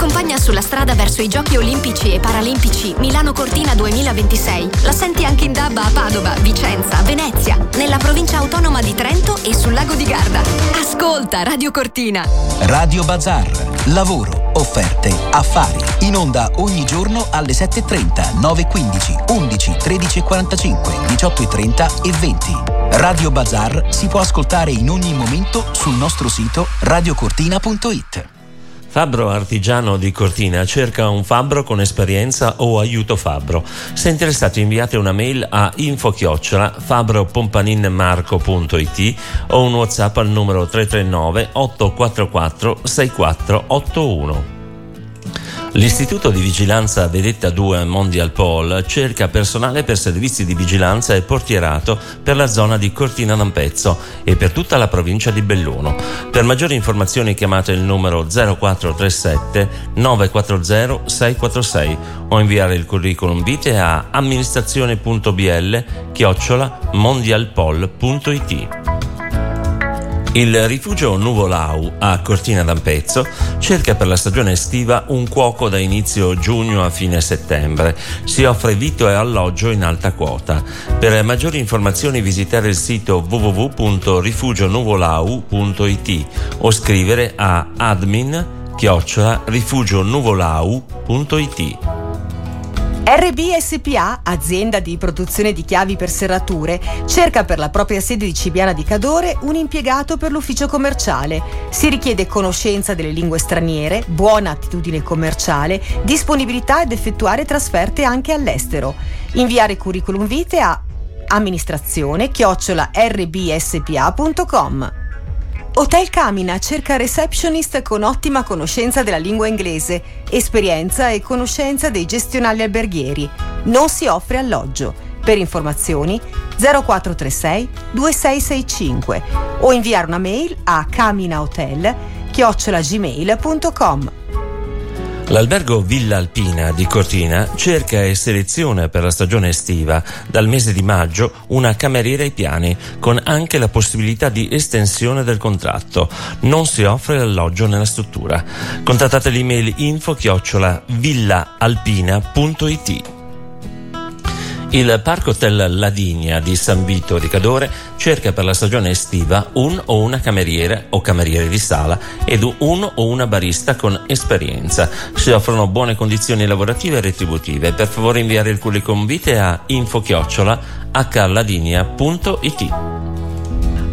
accompagna sulla strada verso i Giochi Olimpici e Paralimpici Milano Cortina 2026. La senti anche in DAB a Padova, Vicenza, Venezia, nella provincia autonoma di Trento e sul lago di Garda. Ascolta Radio Cortina. Radio Bazar. Lavoro, offerte, affari. In onda ogni giorno alle 7.30, 9.15, 11, 13.45, 18.30 e 20. Radio Bazar si può ascoltare in ogni momento sul nostro sito radiocortina.it. Fabbro Artigiano di Cortina cerca un fabbro con esperienza o aiuto fabbro. Se interessati inviate una mail a info-fabbropompaninmarco.it o un whatsapp al numero 339 844 6481. L'Istituto di Vigilanza Vedetta 2 Mondial Pole cerca personale per servizi di vigilanza e portierato per la zona di Cortina d'Ampezzo e per tutta la provincia di Belluno. Per maggiori informazioni chiamate il numero 0437 940 646 o inviare il curriculum vitae a amministrazione.bl chiocciola mondialpol.it. Il rifugio Nuvolau a Cortina d'Ampezzo cerca per la stagione estiva un cuoco da inizio giugno a fine settembre. Si offre vitto e alloggio in alta quota. Per maggiori informazioni visitare il sito www.rifugionuvolau.it o scrivere a admin chiocciola rifugionuvolau.it. RBSPA, azienda di produzione di chiavi per serrature, cerca per la propria sede di Cibiana di Cadore un impiegato per l'ufficio commerciale. Si richiede conoscenza delle lingue straniere, buona attitudine commerciale, disponibilità ed effettuare trasferte anche all'estero. Inviare curriculum vitae a amministrazione chiocciola rbspa.com. Hotel Camina cerca receptionist con ottima conoscenza della lingua inglese, esperienza e conoscenza dei gestionali alberghieri. Non si offre alloggio. Per informazioni 0436 2665 o inviare una mail a caminahotel chiocciolagmail.com. L'albergo Villa Alpina di Cortina cerca e seleziona per la stagione estiva, dal mese di maggio, una cameriera ai piani, con anche la possibilità di estensione del contratto. Non si offre alloggio nella struttura. Contattate l'email info chiocciola villaalpina.it. Il Parco Hotel Ladigna di San Vito di Cadore cerca per la stagione estiva un o una cameriera o cameriere di sala ed uno o una barista con esperienza. Si offrono buone condizioni lavorative e retributive. Per favore inviare il curriculum vitae a info-halladinia.it.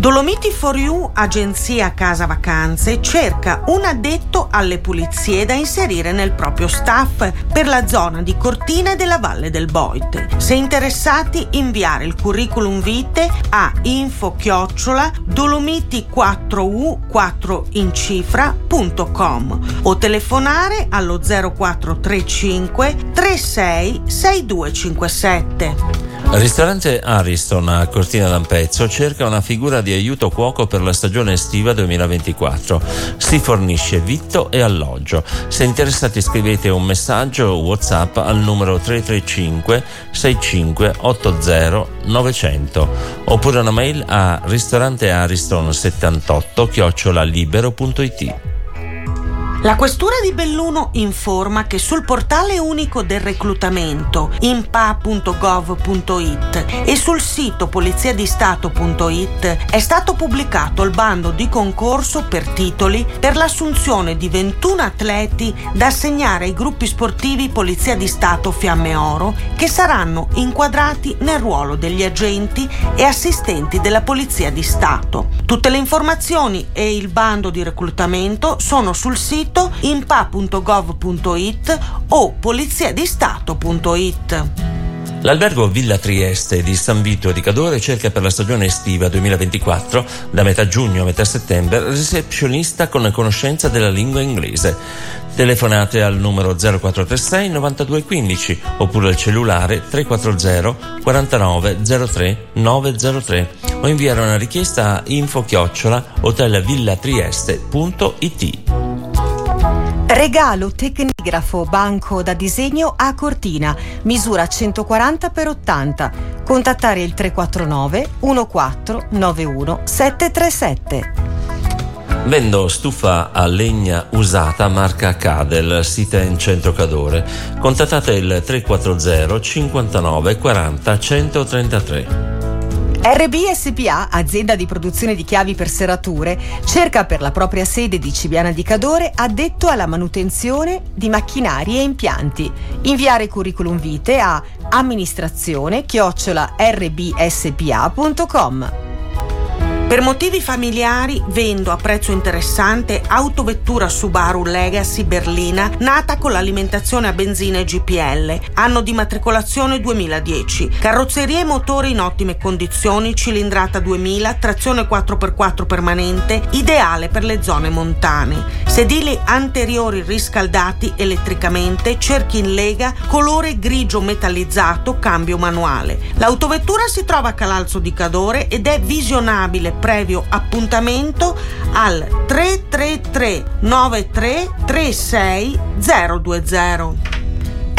Dolomiti for You, agenzia casa vacanze, cerca un addetto alle pulizie da inserire nel proprio staff per la zona di Cortina della Valle del Boite. Se interessati, inviare il curriculum vitae a info chiocciola dolomiti4u4 in cifra.com o telefonare allo 0435 36 6257. Ristorante Ariston a Cortina d'Ampezzo cerca una figura di aiuto cuoco per la stagione estiva 2024. Si fornisce vitto e alloggio. Se interessati scrivete un messaggio WhatsApp al numero 335 65 80 900 oppure una mail a ristoranteariston78 chiocciolalibero.it. La Questura di Belluno informa che sul portale unico del reclutamento impa.gov.it e sul sito poliziadistato.it è stato pubblicato il bando di concorso per titoli per l'assunzione di 21 atleti da assegnare ai gruppi sportivi Polizia di Stato Fiamme Oro che saranno inquadrati nel ruolo degli agenti e assistenti della Polizia di Stato. Tutte le informazioni e il bando di reclutamento sono sul sito sito impa.gov.it o poliziadistato.it. L'albergo Villa Trieste di San Vito di Cadore cerca per la stagione estiva 2024, da metà giugno a metà settembre, receptionista con conoscenza della lingua inglese. Telefonate al numero 0436 9215 oppure al cellulare 340 49 03 903 o inviare una richiesta a info chiocciola hotelvillatrieste.it. Regalo tecnigrafo banco da disegno a Cortina, misura 140 x 80. Contattare il 349 1491 737. Vendo stufa a legna usata marca Cadel, sita in centro Cadore. Contattate il 340 59 40 133. RBSPA, azienda di produzione di chiavi per serrature, cerca per la propria sede di Cibiana di Cadore addetto alla manutenzione di macchinari e impianti. Inviare curriculum vitae a amministrazione chiocciola rbspa.com. Per motivi familiari vendo a prezzo interessante autovettura Subaru Legacy berlina nata con l'alimentazione a benzina e GPL, anno di matricolazione 2010, carrozzeria e motore in ottime condizioni, cilindrata 2000, trazione 4x4 permanente, ideale per le zone montane. Sedili anteriori riscaldati elettricamente, cerchi in lega, colore grigio metallizzato, cambio manuale. L'autovettura si trova a Calalzo di Cadore ed è visionabile previo appuntamento al 333 93 36 020.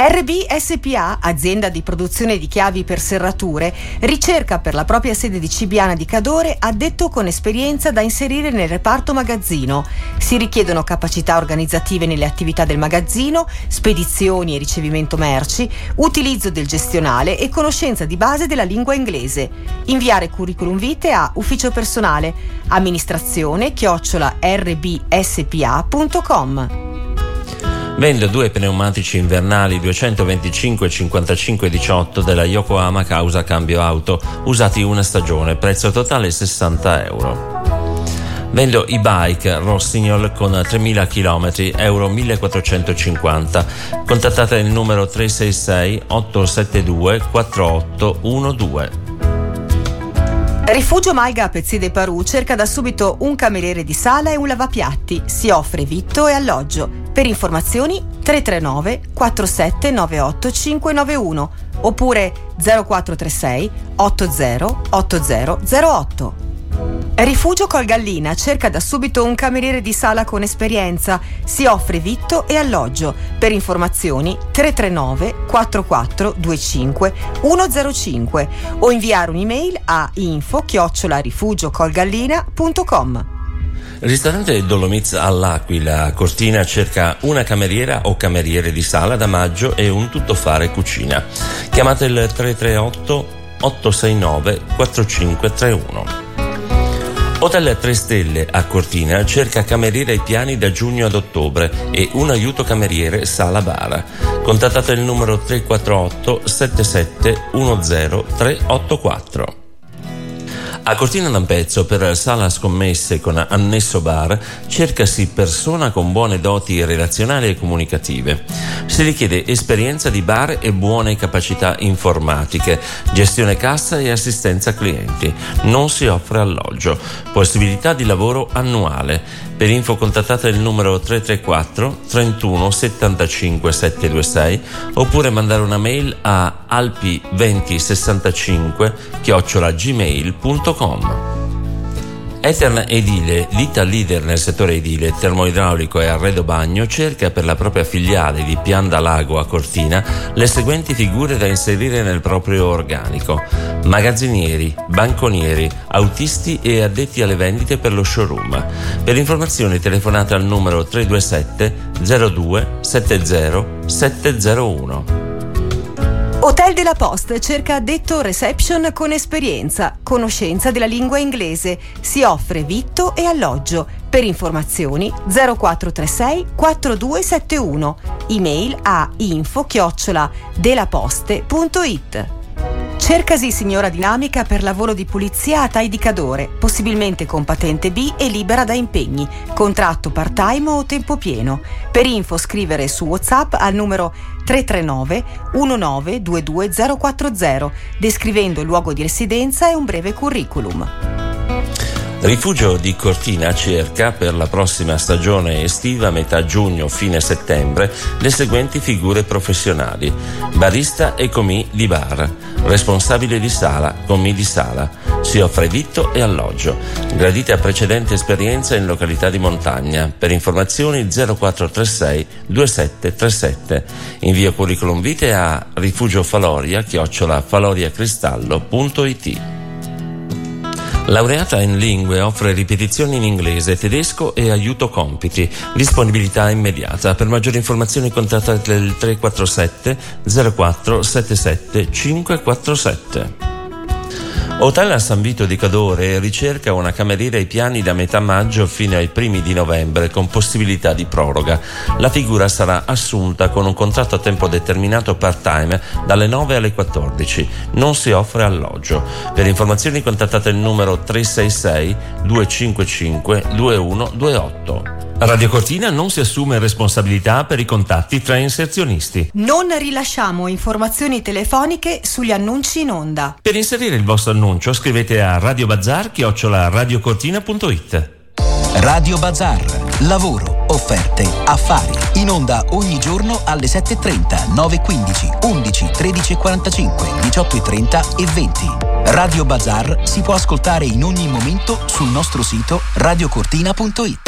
RB SPA, azienda di produzione di chiavi per serrature, ricerca per la propria sede di Cibiana di Cadore addetto con esperienza da inserire nel reparto magazzino. Si richiedono capacità organizzative nelle attività del magazzino, spedizioni e ricevimento merci, utilizzo del gestionale e conoscenza di base della lingua inglese. Inviare curriculum vitae a ufficio personale amministrazione chiocciola rbspa.com. Vende due pneumatici invernali 225 55 18 della Yokohama causa cambio auto, usati una stagione, prezzo totale 60 euro. Vendo e-bike Rossignol con 3000 km, euro 1450. Contattate il numero 366 872 4812. Rifugio Malga Pezzide Parù cerca da subito un cameriere di sala e un lavapiatti. Si offre vitto e alloggio. Per informazioni 339 4798 591 oppure 0436 80 8008. Rifugio Colgallina cerca da subito un cameriere di sala con esperienza. Si offre vitto e alloggio. Per informazioni 339 4425 105 o inviare un'email a info chiocciolarifugiocolgallina.com. Ristorante Dolomiz all'Aquila, Cortina, cerca una cameriera o cameriere di sala da maggio e un tuttofare cucina. Chiamate il 338 869 4531. Hotel 3 Stelle a Cortina cerca cameriere ai piani da giugno ad ottobre e un aiuto cameriere sala bara. Contattate il numero 348 77 10 384. A Cortina d'Ampezzo per sala scommesse con annesso bar cercasi persona con buone doti relazionali e comunicative. Si richiede esperienza di bar e buone capacità informatiche, gestione cassa e assistenza clienti. Non si offre alloggio. Possibilità di lavoro annuale. Per info contattate il numero 334 31 75 726 oppure mandare una mail a alpi2065 chiocciolagmail.com. Etern Edile, ditta leader nel settore edile, termoidraulico e arredo bagno, cerca per la propria filiale di Pianda Lago a Cortina le seguenti figure da inserire nel proprio organico: magazzinieri, banconieri, autisti e addetti alle vendite per lo showroom. Per informazioni telefonate al numero 327 02 70 701. Hotel della Poste cerca addetto reception con esperienza, conoscenza della lingua inglese. Si offre vitto e alloggio. Per informazioni 0436 4271. Email a info chiocciola delaposte.it. Cercasi signora dinamica per lavoro di pulizia a Tai di Cadore, possibilmente con patente B e libera da impegni, contratto part-time o tempo pieno. Per info scrivere su WhatsApp al numero 339 1922040, descrivendo il luogo di residenza e un breve curriculum. Rifugio di Cortina cerca per la prossima stagione estiva metà giugno-fine settembre le seguenti figure professionali: barista e comì di bar, responsabile di sala, comì di sala. Si offre vitto e alloggio. Gradite a precedente esperienza in località di montagna. Per informazioni 0436 2737. Invio curriculum vitae a rifugiofaloria chiocciola faloriacristallo.it. Laureata in lingue, offre ripetizioni in inglese, tedesco e aiuto compiti. Disponibilità immediata. Per maggiori informazioni contattate il 347 04 77 547. Hotel a San Vito di Cadore ricerca una cameriera ai piani da metà maggio fino ai primi di novembre con possibilità di proroga. La figura sarà assunta con un contratto a tempo determinato part-time dalle 9 alle 14. Non si offre alloggio. Per informazioni contattate il numero 366 255 2128. Radio Cortina non si assume responsabilità per i contatti tra inserzionisti. Non rilasciamo informazioni telefoniche sugli annunci in onda. Per inserire il vostro annuncio scrivete a radiobazar-radiocortina.it Radio Bazar. Lavoro, offerte, affari. In onda ogni giorno alle 7.30, 9.15, 11, 13.45, 18.30 e 20. Radio Bazar si può ascoltare in ogni momento sul nostro sito radiocortina.it.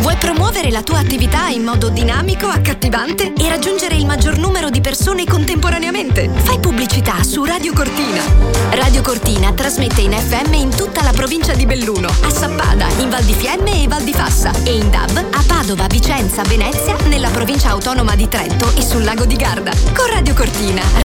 Vuoi promuovere la tua attività in modo dinamico, accattivante e raggiungere il maggior numero di persone contemporaneamente? Fai pubblicità su Radio Cortina. Radio Cortina trasmette in FM in tutta la provincia di Belluno, a Sappada, in Val di Fiemme e Val di Fassa e in DAB a Padova, Vicenza, Venezia, nella provincia autonoma di Trento e sul lago di Garda. Con Radio Cortina